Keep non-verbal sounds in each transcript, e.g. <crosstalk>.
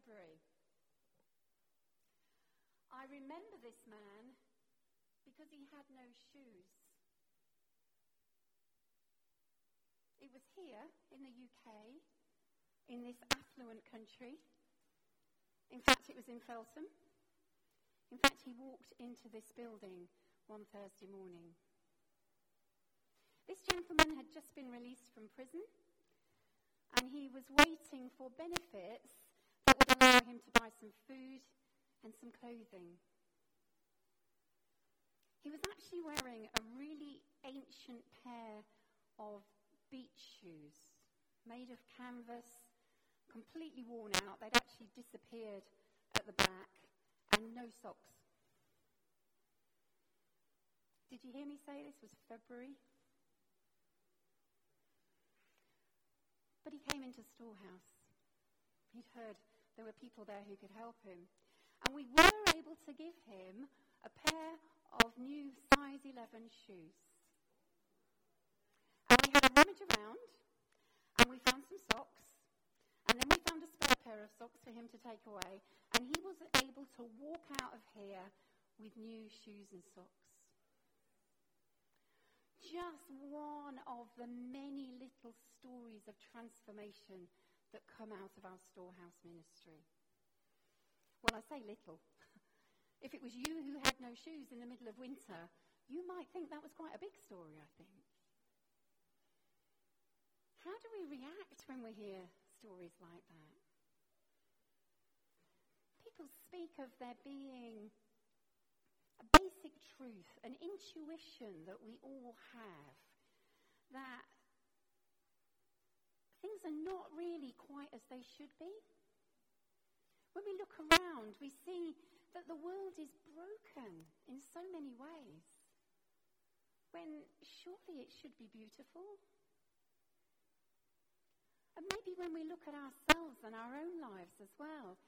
February. I remember this man because he had no shoes. It was here in the UK, in this affluent country. In fact, it was in Feltham. In fact, he walked into this building one Thursday morning. This gentleman had just been released from prison and he was waiting for benefits him to buy some food and some clothing. He was actually wearing a really ancient pair of beach shoes made of canvas, completely worn out. They'd actually disappeared at the back, and no socks. Did you hear me say this was February? But he came into storehouse. He'd heard there were people there who could help him. And we were able to give him a pair of new size 11 shoes. And we had a rummage around, and we found some socks, and then we found a spare pair of socks for him to take away, and he was able to walk out of here with new shoes and socks. Just one of the many little stories of transformation that come out of our storehouse ministry. Well, I say little. <laughs> if it was you who had no shoes in the middle of winter, you might think that was quite a big story, I think. How do we react when we hear stories like that? People speak of there being a basic truth, an intuition that we all have that things are not really quite as they should be. When we look around, we see that the world is broken in so many ways, when surely it should be beautiful. And maybe when we look at ourselves and our own lives as well,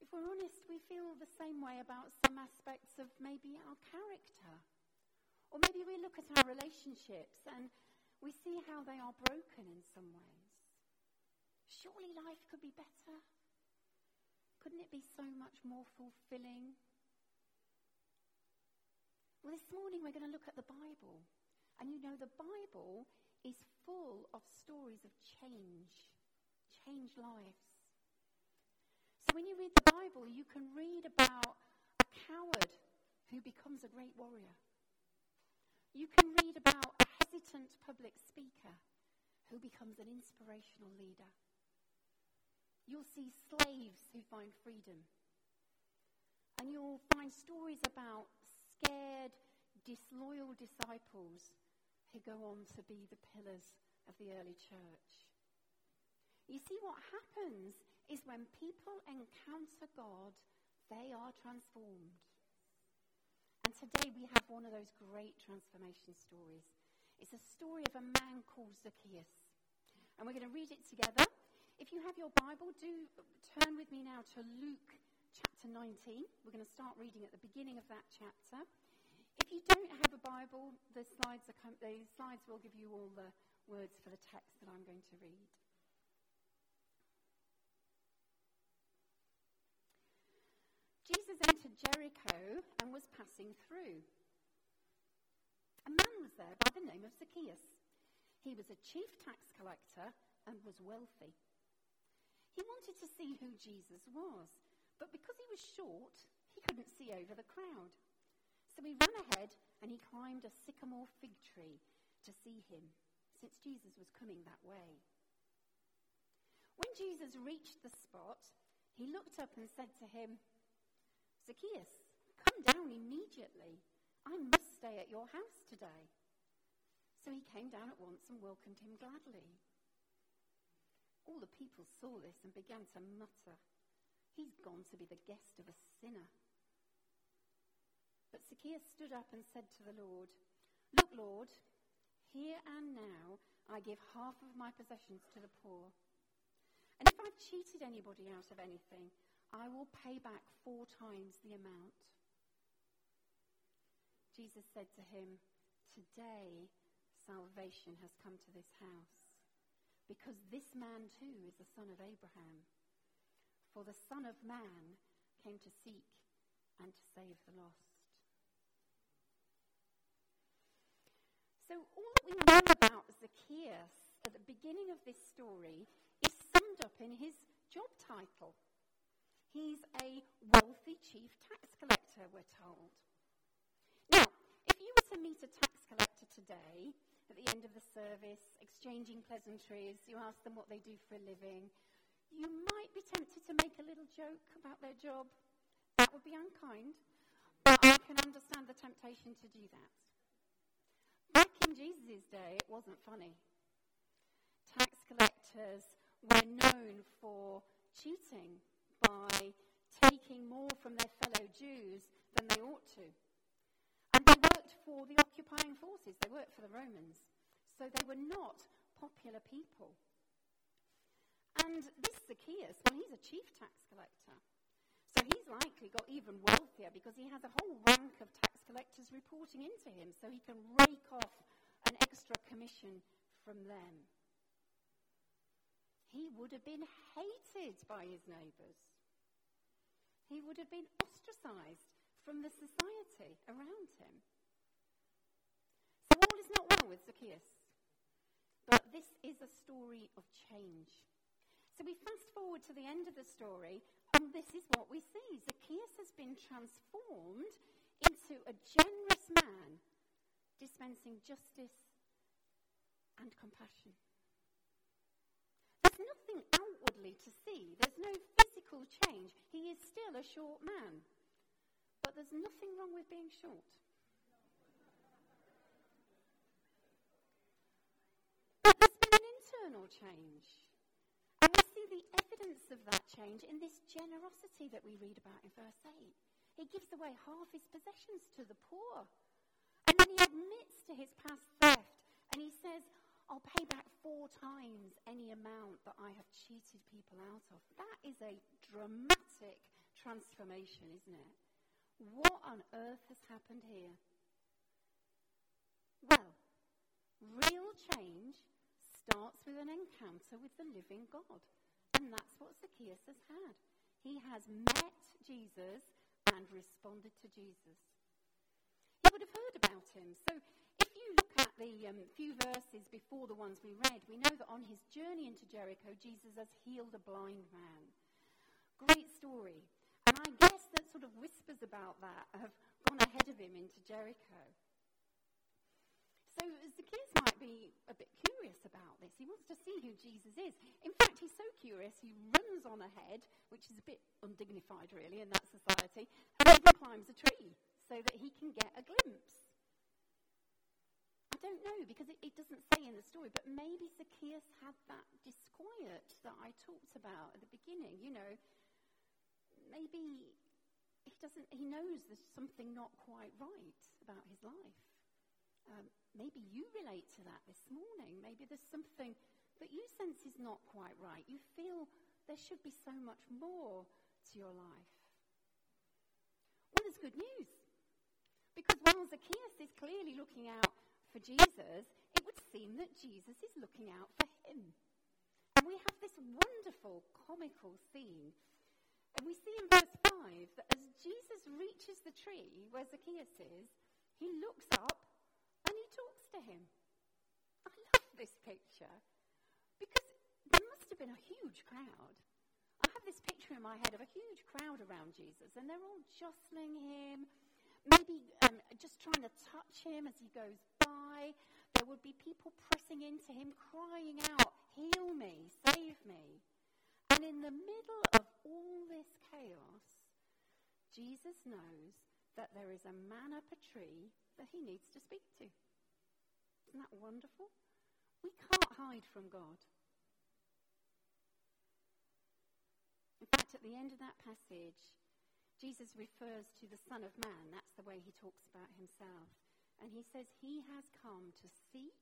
if we're honest, we feel the same way about some aspects of maybe our character. Or maybe we look at our relationships and we see how they are broken in some ways. Surely life could be better. Couldn't it be so much more fulfilling? Well, this morning we're going to look at the Bible. And you know, the Bible is full of stories of change, change lives. So when you read the Bible, you can read about a coward who becomes a great warrior. You can read about a hesitant public speaker who becomes an inspirational leader. You'll see slaves who find freedom. And you'll find stories about scared, disloyal disciples who go on to be the pillars of the early church. You see, what happens is when people encounter God, they are transformed. And today we have one of those great transformation stories. It's a story of a man called Zacchaeus. And we're going to read it together. If you have your Bible, do turn with me now to Luke chapter 19. We're going to start reading at the beginning of that chapter. If you don't have a Bible, the slides, are the slides will give you all the words for the text that I'm going to read. Jesus entered Jericho and was passing through. A man was there by the name of Zacchaeus. He was a chief tax collector and was wealthy. He wanted to see who Jesus was, but because he was short, he couldn't see over the crowd. So he ran ahead and he climbed a sycamore fig tree to see him, since Jesus was coming that way. When Jesus reached the spot, he looked up and said to him, Zacchaeus, come down immediately. I must stay at your house today. So he came down at once and welcomed him gladly. All the people saw this and began to mutter, He's gone to be the guest of a sinner. But Zacchaeus stood up and said to the Lord, Look, Lord, here and now I give half of my possessions to the poor. And if I've cheated anybody out of anything, I will pay back four times the amount. Jesus said to him, Today salvation has come to this house, because this man too is the son of Abraham. For the Son of Man came to seek and to save the lost. So, all that we know about Zacchaeus at the beginning of this story is summed up in his job title. He's a wealthy chief tax collector, we're told. Now, if you were to meet a tax collector today, at the end of the service, exchanging pleasantries, you ask them what they do for a living, you might be tempted to make a little joke about their job. That would be unkind, but I can understand the temptation to do that. Back in Jesus' day, it wasn't funny. Tax collectors were known for cheating by taking more from their fellow Jews than they ought to. Worked for the occupying forces, they worked for the Romans. So they were not popular people. And this Zacchaeus, well, he's a chief tax collector. So he's likely got even wealthier because he has a whole rank of tax collectors reporting into him, so he can rake off an extra commission from them. He would have been hated by his neighbours he would have been ostracized from the society around him. So not well with Zacchaeus. But this is a story of change. So we fast forward to the end of the story, and this is what we see. Zacchaeus has been transformed into a generous man, dispensing justice and compassion. There's nothing outwardly to see. There's no physical change. He is still a short man. But there's nothing wrong with being short. But there's been an internal change. And we see the evidence of that change in this generosity that we read about in verse 8. He gives away half his possessions to the poor. And then he admits to his past theft. And he says, I'll pay back four times any amount that I have cheated people out of. That is a dramatic transformation, isn't it? What on earth has happened here? Well, real change starts with an encounter with the living God. And that's what Zacchaeus has had. He has met Jesus and responded to Jesus. He would have heard about him. So if you look at the um, few verses before the ones we read, we know that on his journey into Jericho, Jesus has healed a blind man. Great story. And I guess that sort of whispers about that have gone ahead of him into Jericho. So Zacchaeus might be a bit curious about this. He wants to see who Jesus is. In fact, he's so curious he runs on ahead, which is a bit undignified, really, in that society, and even climbs a tree so that he can get a glimpse I don't know because it, it doesn't say in the story, but maybe Zacchaeus had that disquiet that I talked about at the beginning. You know, maybe he doesn't. He knows there's something not quite right about his life. Um, maybe you relate to that this morning. Maybe there's something that you sense is not quite right. You feel there should be so much more to your life. Well, there's good news. Because while Zacchaeus is clearly looking out for Jesus, it would seem that Jesus is looking out for him. And we have this wonderful comical scene. And we see in verse 5 that as Jesus reaches the tree where Zacchaeus is, he looks up to him. I love this picture because there must have been a huge crowd. I have this picture in my head of a huge crowd around Jesus, and they're all jostling him, maybe um, just trying to touch him as he goes by. There would be people pressing into him, crying out, Heal me, save me. And in the middle of all this chaos, Jesus knows that there is a man up a tree that he needs to speak to. Isn't that wonderful? We can't hide from God. In fact, at the end of that passage, Jesus refers to the Son of Man. That's the way he talks about himself. And he says he has come to seek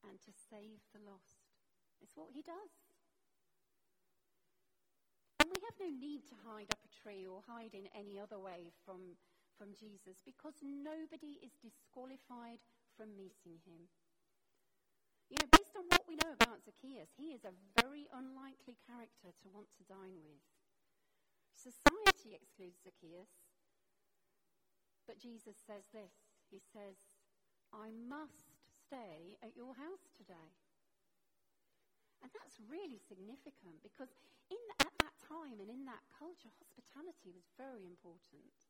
and to save the lost. It's what he does. And we have no need to hide up a tree or hide in any other way from, from Jesus because nobody is disqualified from meeting him. You know, based on what we know about Zacchaeus, he is a very unlikely character to want to dine with. Society excludes Zacchaeus, but Jesus says this He says, I must stay at your house today. And that's really significant because in, at that time and in that culture, hospitality was very important.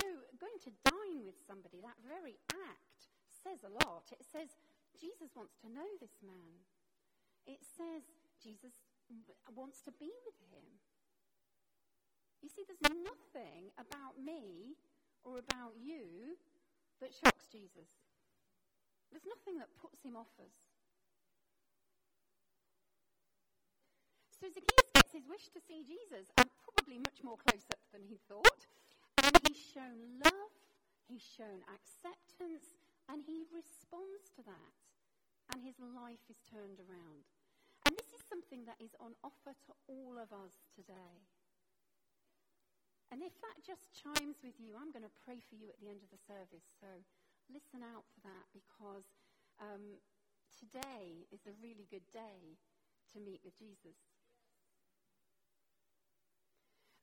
So, going to dine with somebody, that very act says a lot. It says Jesus wants to know this man, it says Jesus wants to be with him. You see, there's nothing about me or about you that shocks Jesus. There's nothing that puts him off us. So Zacchaeus gets his wish to see Jesus, and probably much more close up than he thought. He's shown love, he's shown acceptance, and he responds to that. And his life is turned around. And this is something that is on offer to all of us today. And if that just chimes with you, I'm going to pray for you at the end of the service. So listen out for that because um, today is a really good day to meet with Jesus.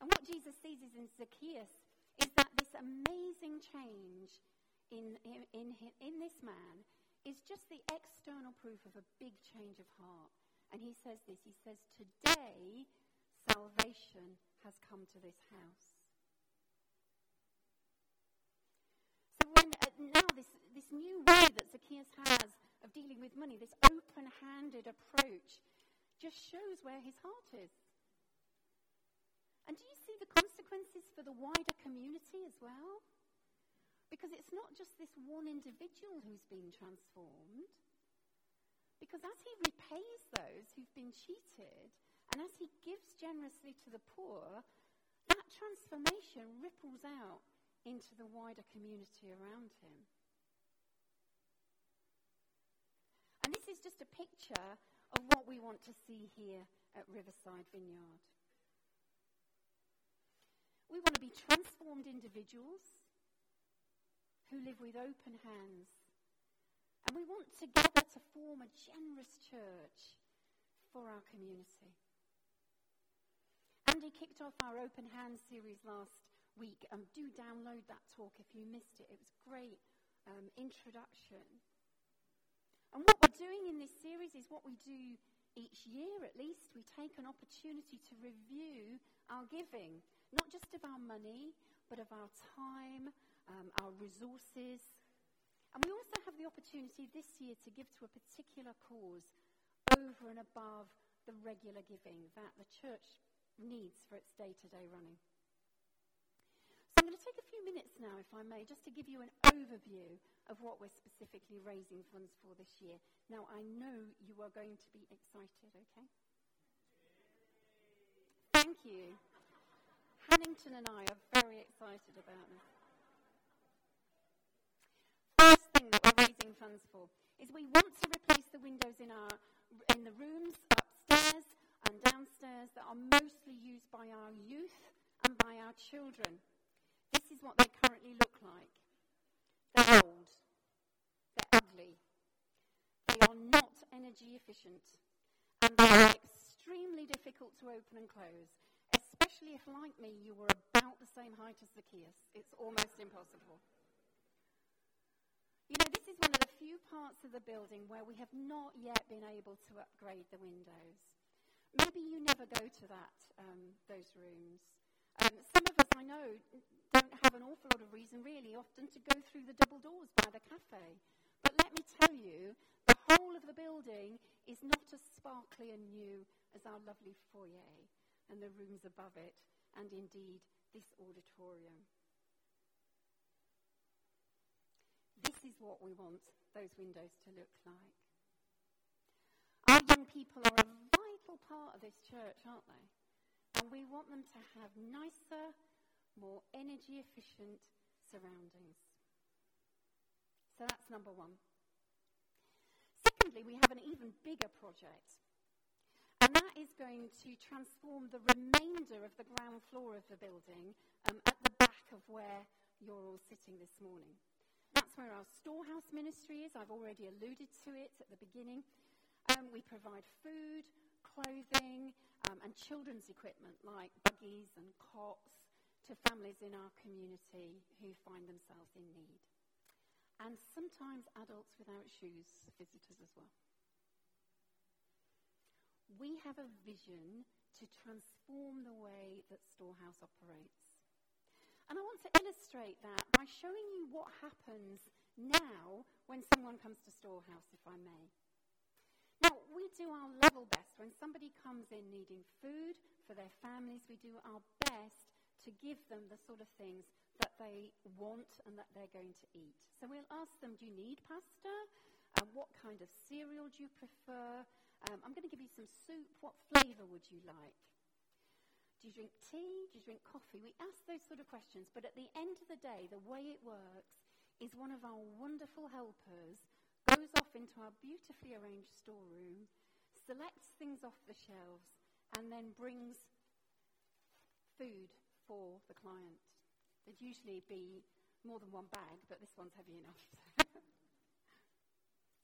And what Jesus sees is in Zacchaeus this amazing change in, in, in, in this man is just the external proof of a big change of heart. And he says this He says, Today salvation has come to this house. So when uh, now this, this new way that Zacchaeus has of dealing with money, this open handed approach, just shows where his heart is. And do you see the consequences for the wider community as well? Because it's not just this one individual who's been transformed. Because as he repays those who've been cheated, and as he gives generously to the poor, that transformation ripples out into the wider community around him. And this is just a picture of what we want to see here at Riverside Vineyard. We want to be transformed individuals who live with open hands. And we want together to form a generous church for our community. Andy kicked off our Open Hands series last week. Um, do download that talk if you missed it. It was a great um, introduction. And what we're doing in this series is what we do each year at least. We take an opportunity to review our giving, not just of our money, but of our time, um, our resources. And we also have the opportunity this year to give to a particular cause over and above the regular giving that the church needs for its day to day running. So I'm going to take a few minutes now, if I may, just to give you an overview of what we're specifically raising funds for this year. Now, I know you are going to be excited, okay? Thank you. Hannington and I are very excited about this. First thing that we're raising funds for is we want to replace the windows in, our, in the rooms upstairs and downstairs that are mostly used by our youth and by our children. This is what they currently look like. They're old. They're ugly. They are not energy efficient. And they are extremely difficult to open and close, especially if, like me, you were about the same height as Zacchaeus. It's almost impossible. You know, this is one of the few parts of the building where we have not yet been able to upgrade the windows. Maybe you never go to that, um, those rooms. Um, some of us, I know, don't have an awful lot of reason, really, often to go through the double doors by the cafe. But let me tell you, the whole of the building is not as sparkly and new as our lovely foyer and the rooms above it, and indeed this auditorium. This is what we want those windows to look like. Our young people are a vital part of this church, aren't they? And we want them to have nicer, more energy efficient surroundings. So that's number one. Secondly, we have an even bigger project. And that is going to transform the remainder of the ground floor of the building um, at the back of where you're all sitting this morning. That's where our storehouse ministry is. I've already alluded to it at the beginning. Um, we provide food, clothing, um, and children's equipment like buggies and cots to families in our community who find themselves in need. And sometimes adults without shoes, visitors as well. We have a vision to transform the way that Storehouse operates. And I want to illustrate that by showing you what happens now when someone comes to Storehouse, if I may. Now, we do our level best. When somebody comes in needing food for their families, we do our best to give them the sort of things that they want and that they're going to eat. So we'll ask them, do you need pasta? Um, what kind of cereal do you prefer? Um, I'm going to give you some soup. What flavour would you like? Do you drink tea? Do you drink coffee? We ask those sort of questions, but at the end of the day, the way it works is one of our wonderful helpers goes off into our beautifully arranged storeroom, selects things off the shelves, and then brings food for the client. There'd usually be more than one bag, but this one's heavy enough. <laughs>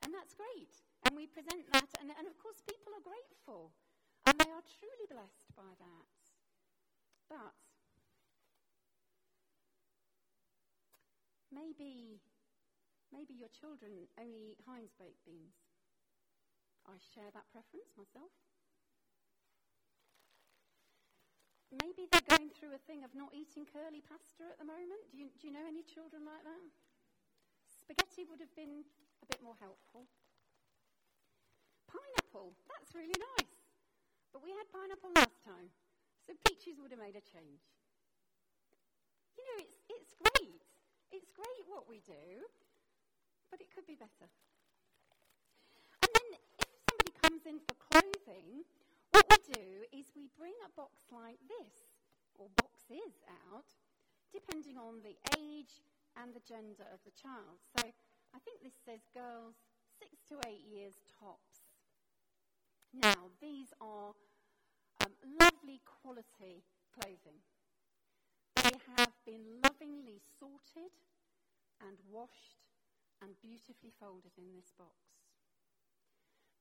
and that's great. And we present that, and, and of course, people are grateful. And they are truly blessed by that. But maybe, maybe your children only eat Heinz baked beans. I share that preference myself. Maybe they're going through a thing of not eating curly pasta at the moment. Do you, do you know any children like that? Spaghetti would have been a bit more helpful. Pineapple, that's really nice. But we had pineapple last time. So peaches would have made a change. You know, it's, it's great. It's great what we do, but it could be better. And then if somebody comes in for clothing, what we do is we bring a box like this, or boxes out, depending on the age and the gender of the child. So I think this says girls six to eight years tops. Now, these are um, lovely quality clothing. They have been lovingly sorted and washed and beautifully folded in this box.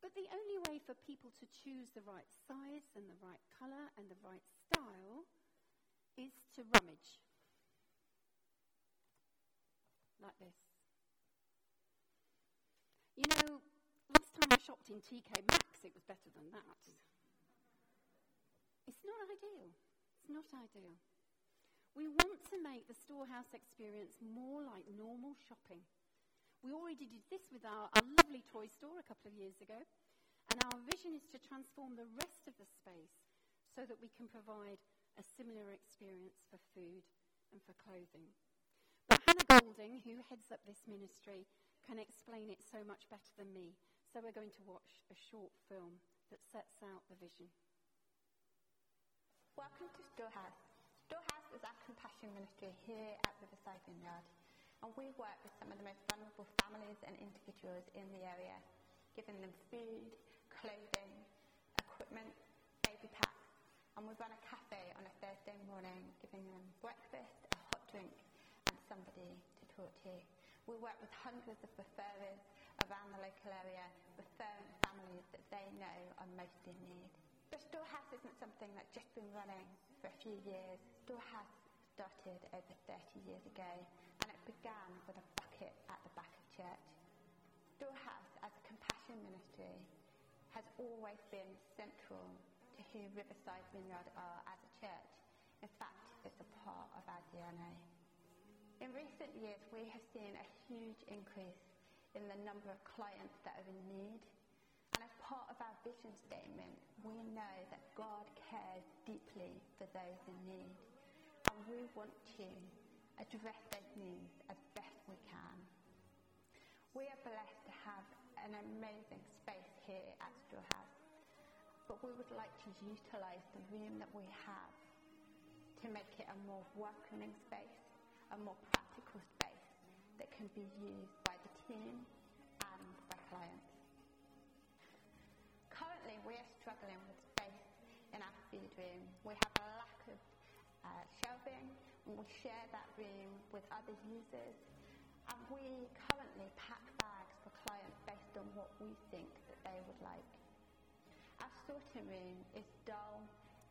But the only way for people to choose the right size and the right colour and the right style is to rummage. Like this. You know, last time I shopped in TK Maxx, it was better than that. It's not ideal. It's not ideal. We want to make the storehouse experience more like normal shopping. We already did this with our, our lovely toy store a couple of years ago, and our vision is to transform the rest of the space so that we can provide a similar experience for food and for clothing. But Hannah Golding, who heads up this ministry, can explain it so much better than me. So we're going to watch a short film that sets out the vision. Welcome to Storehouse. Storehouse is our compassion ministry here at Riverside Vineyard, and we work with some of the most vulnerable families and individuals in the area, giving them food, clothing, equipment, baby packs, and we run a cafe on a Thursday morning, giving them breakfast, a hot drink, and somebody to talk to. We work with hundreds of referrers around the local area, referring families that they know are most in need. The storehouse isn't something that's just been running for a few years. Storehouse started over 30 years ago and it began with a bucket at the back of church. Storehouse, as a compassion ministry, has always been central to who Riverside Vineyard are as a church. In fact, it's a part of our DNA. In recent years, we have seen a huge increase in the number of clients that are in need And as part of our vision statement, we know that God cares deeply for those in need. And we want to address those needs as best we can. We are blessed to have an amazing space here at Storehouse, but we would like to utilise the room that we have to make it a more welcoming space, a more practical space that can be used by the team and by clients Currently, we are struggling with space in our feed room. We have a lack of uh, shelving, and we share that room with other users. And we currently pack bags for clients based on what we think that they would like. Our sorting room is dull,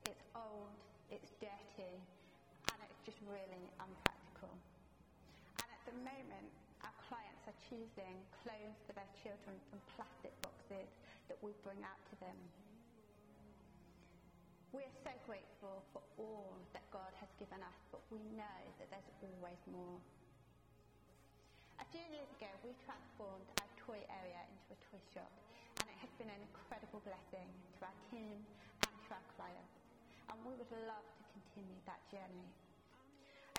it's old, it's dirty, and it's just really unpractical. The moment, our clients are choosing clothes for their children from plastic boxes that we bring out to them. We are so grateful for all that God has given us, but we know that there's always more. A few years ago, we transformed our toy area into a toy shop, and it has been an incredible blessing to our team and to our clients. And we would love to continue that journey.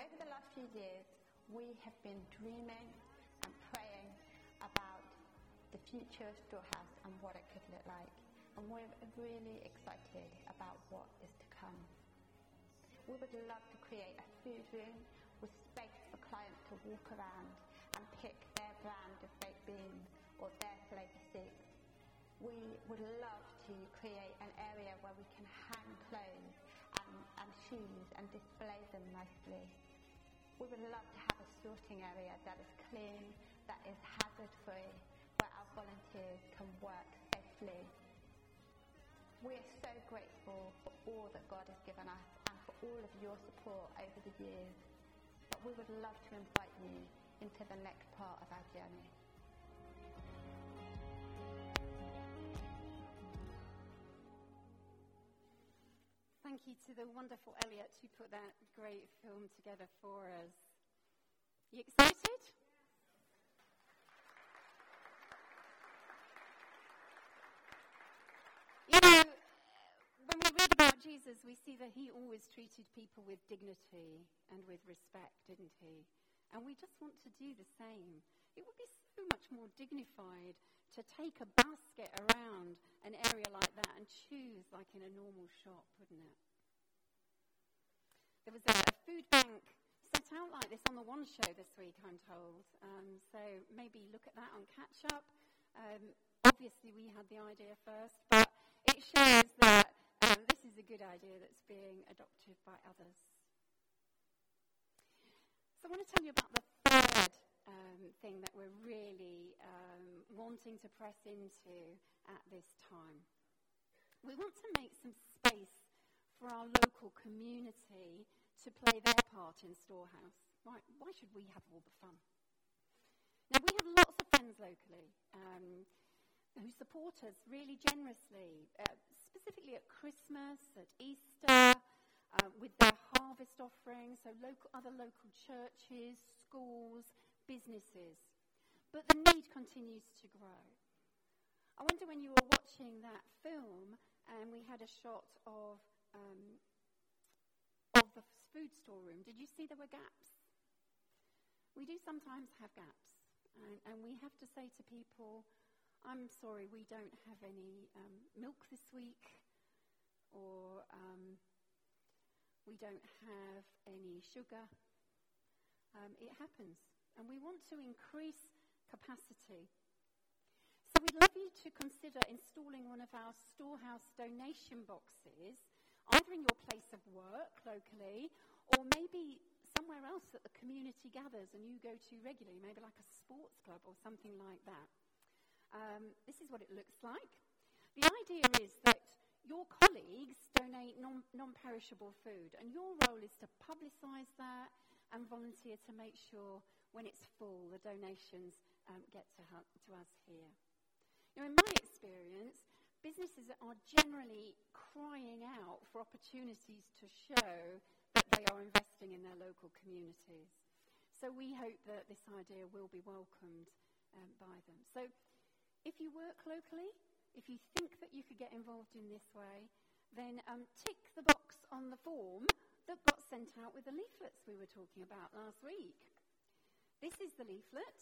Over the last few years, we have been dreaming and praying about the future of Storehouse and what it could look like. And we're really excited about what is to come. We would love to create a food room with space for clients to walk around and pick their brand of baked beans or their flavour soup. We would love to create an area where we can hang clothes and, and shoes and display them nicely. We would love to have a sorting area that is clean, that is hazard free, where our volunteers can work safely. We are so grateful for all that God has given us and for all of your support over the years. But we would love to invite you into the next part of our journey. Thank you to the wonderful Elliot who put that great film together for us. You excited? You know, when we read about Jesus, we see that he always treated people with dignity and with respect, didn't he? And we just want to do the same. It would be so much more dignified to take a basket around an area like that and choose like in a normal shop, wouldn't it? There was a, a food bank set out like this on the One Show this week, I'm told. Um, so maybe look at that on catch up. Um, obviously, we had the idea first, but it shows that um, this is a good idea that's being adopted by others. So I want to tell you about the um, thing that we're really um, wanting to press into at this time. We want to make some space for our local community to play their part in Storehouse. Why, why should we have all the fun? Now, we have lots of friends locally um, who support us really generously, uh, specifically at Christmas, at Easter, uh, with their harvest offerings, so local, other local churches, schools, businesses. But the need continues to grow. I wonder when you were watching that film and we had a shot of, um, of the food storeroom, did you see there were gaps? We do sometimes have gaps, and, and we have to say to people, I'm sorry, we don't have any um, milk this week, or um, we don't have any sugar. Um, it happens, and we want to increase capacity. So we'd love you to consider installing one of our storehouse donation boxes, either in your place of work locally, or maybe somewhere else that the community gathers and you go to regularly, maybe like a sports club or something like that. Um, this is what it looks like. The idea is that your colleagues donate non, non-perishable food, and your role is to publicise that and volunteer to make sure when it's full, the donations um, get to, to us here. Now, in my experience, businesses are generally crying out for opportunities to show that they are investing in their local communities. So we hope that this idea will be welcomed um, by them. So if you work locally, if you think that you could get involved in this way, then um, tick the box on the form that got sent out with the leaflets we were talking about last week. This is the leaflet.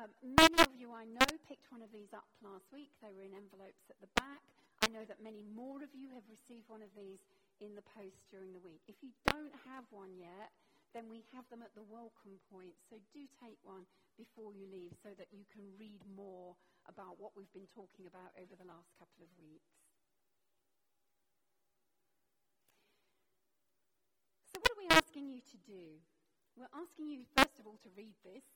Um, many of you I know picked one of these up last week. They were in envelopes at the back. I know that many more of you have received one of these in the post during the week. If you don't have one yet, then we have them at the welcome point. So do take one before you leave so that you can read more about what we've been talking about over the last couple of weeks. So, what are we asking you to do? We're asking you, first of all, to read this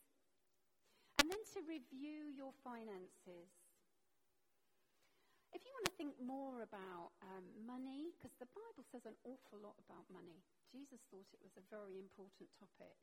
And then to review your finances. If you want to think more about um, money, because the Bible says an awful lot about money, Jesus thought it was a very important topic.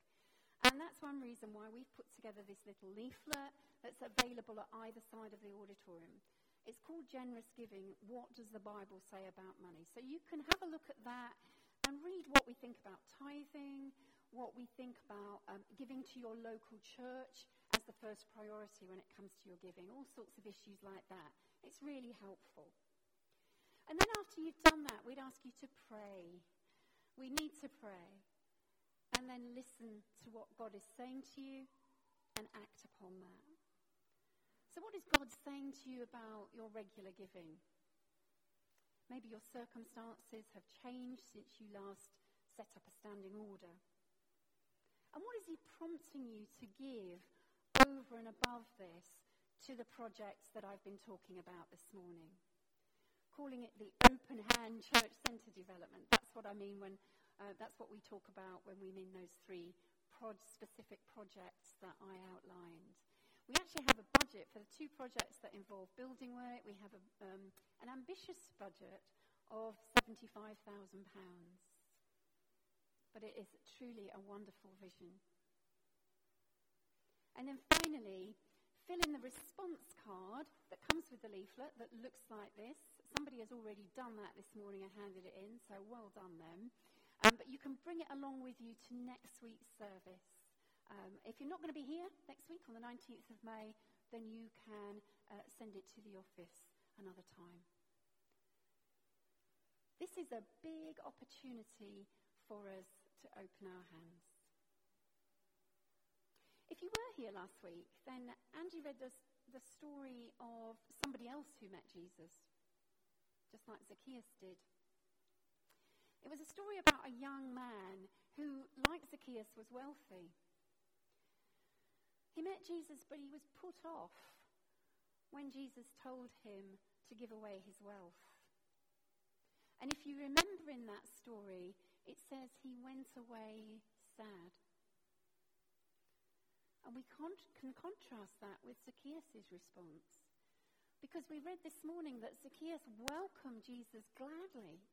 And that's one reason why we've put together this little leaflet that's available at either side of the auditorium. It's called Generous Giving. What does the Bible say about money? So you can have a look at that and read what we think about tithing, what we think about um, giving to your local church as the first priority when it comes to your giving, all sorts of issues like that. It's really helpful. And then after you've done that, we'd ask you to pray. We need to pray. And then listen to what God is saying to you and act upon that. So, what is God saying to you about your regular giving? Maybe your circumstances have changed since you last set up a standing order. And what is He prompting you to give over and above this to the projects that I've been talking about this morning? Calling it the open hand church centre development. That's what I mean when, uh, that's what we talk about when we mean those three prod specific projects that I outlined. We actually have a budget for the two projects that involve building work. We have a, um, an ambitious budget of £75,000. But it is truly a wonderful vision. And then finally, fill in the response card that comes with the leaflet that looks like this. Somebody has already done that this morning and handed it in, so well done them. Um, but you can bring it along with you to next week's service. Um, if you're not going to be here next week on the 19th of May, then you can uh, send it to the office another time. This is a big opportunity for us to open our hands. If you were here last week, then Andy read us the story of somebody else who met Jesus, just like Zacchaeus did. It was a story about a young man who, like Zacchaeus, was wealthy. He met Jesus, but he was put off when Jesus told him to give away his wealth. And if you remember in that story, it says he went away sad. And we con- can contrast that with Zacchaeus' response. Because we read this morning that Zacchaeus welcomed Jesus gladly.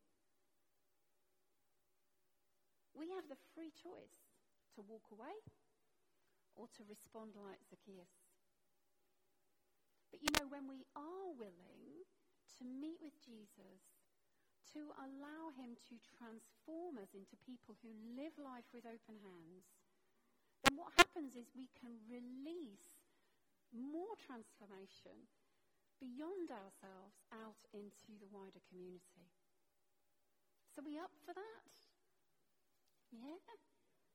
We have the free choice to walk away or to respond like Zacchaeus. But you know, when we are willing to meet with Jesus, to allow him to transform us into people who live life with open hands, then what happens is we can release more transformation beyond ourselves out into the wider community. So we up for that? Yeah?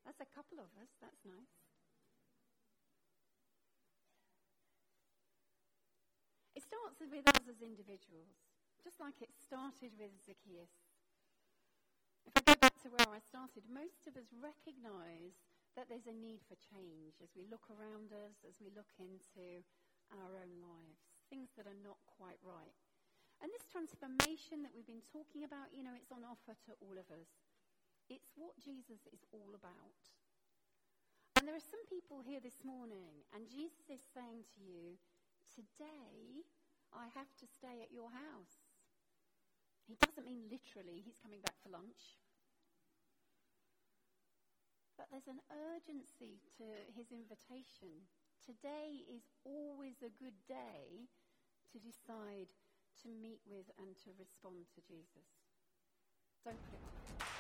That's a couple of us. That's nice. It starts with us as individuals, just like it started with Zacchaeus. If I go back to where I started, most of us recognize that there's a need for change as we look around us, as we look into our own lives, things that are not quite right. And this transformation that we've been talking about, you know, it's on offer to all of us. It's what Jesus is all about. And there are some people here this morning, and Jesus is saying to you, today I have to stay at your house. He doesn't mean literally he's coming back for lunch. But there's an urgency to his invitation. Today is always a good day to decide to meet with and to respond to Jesus. Don't put it.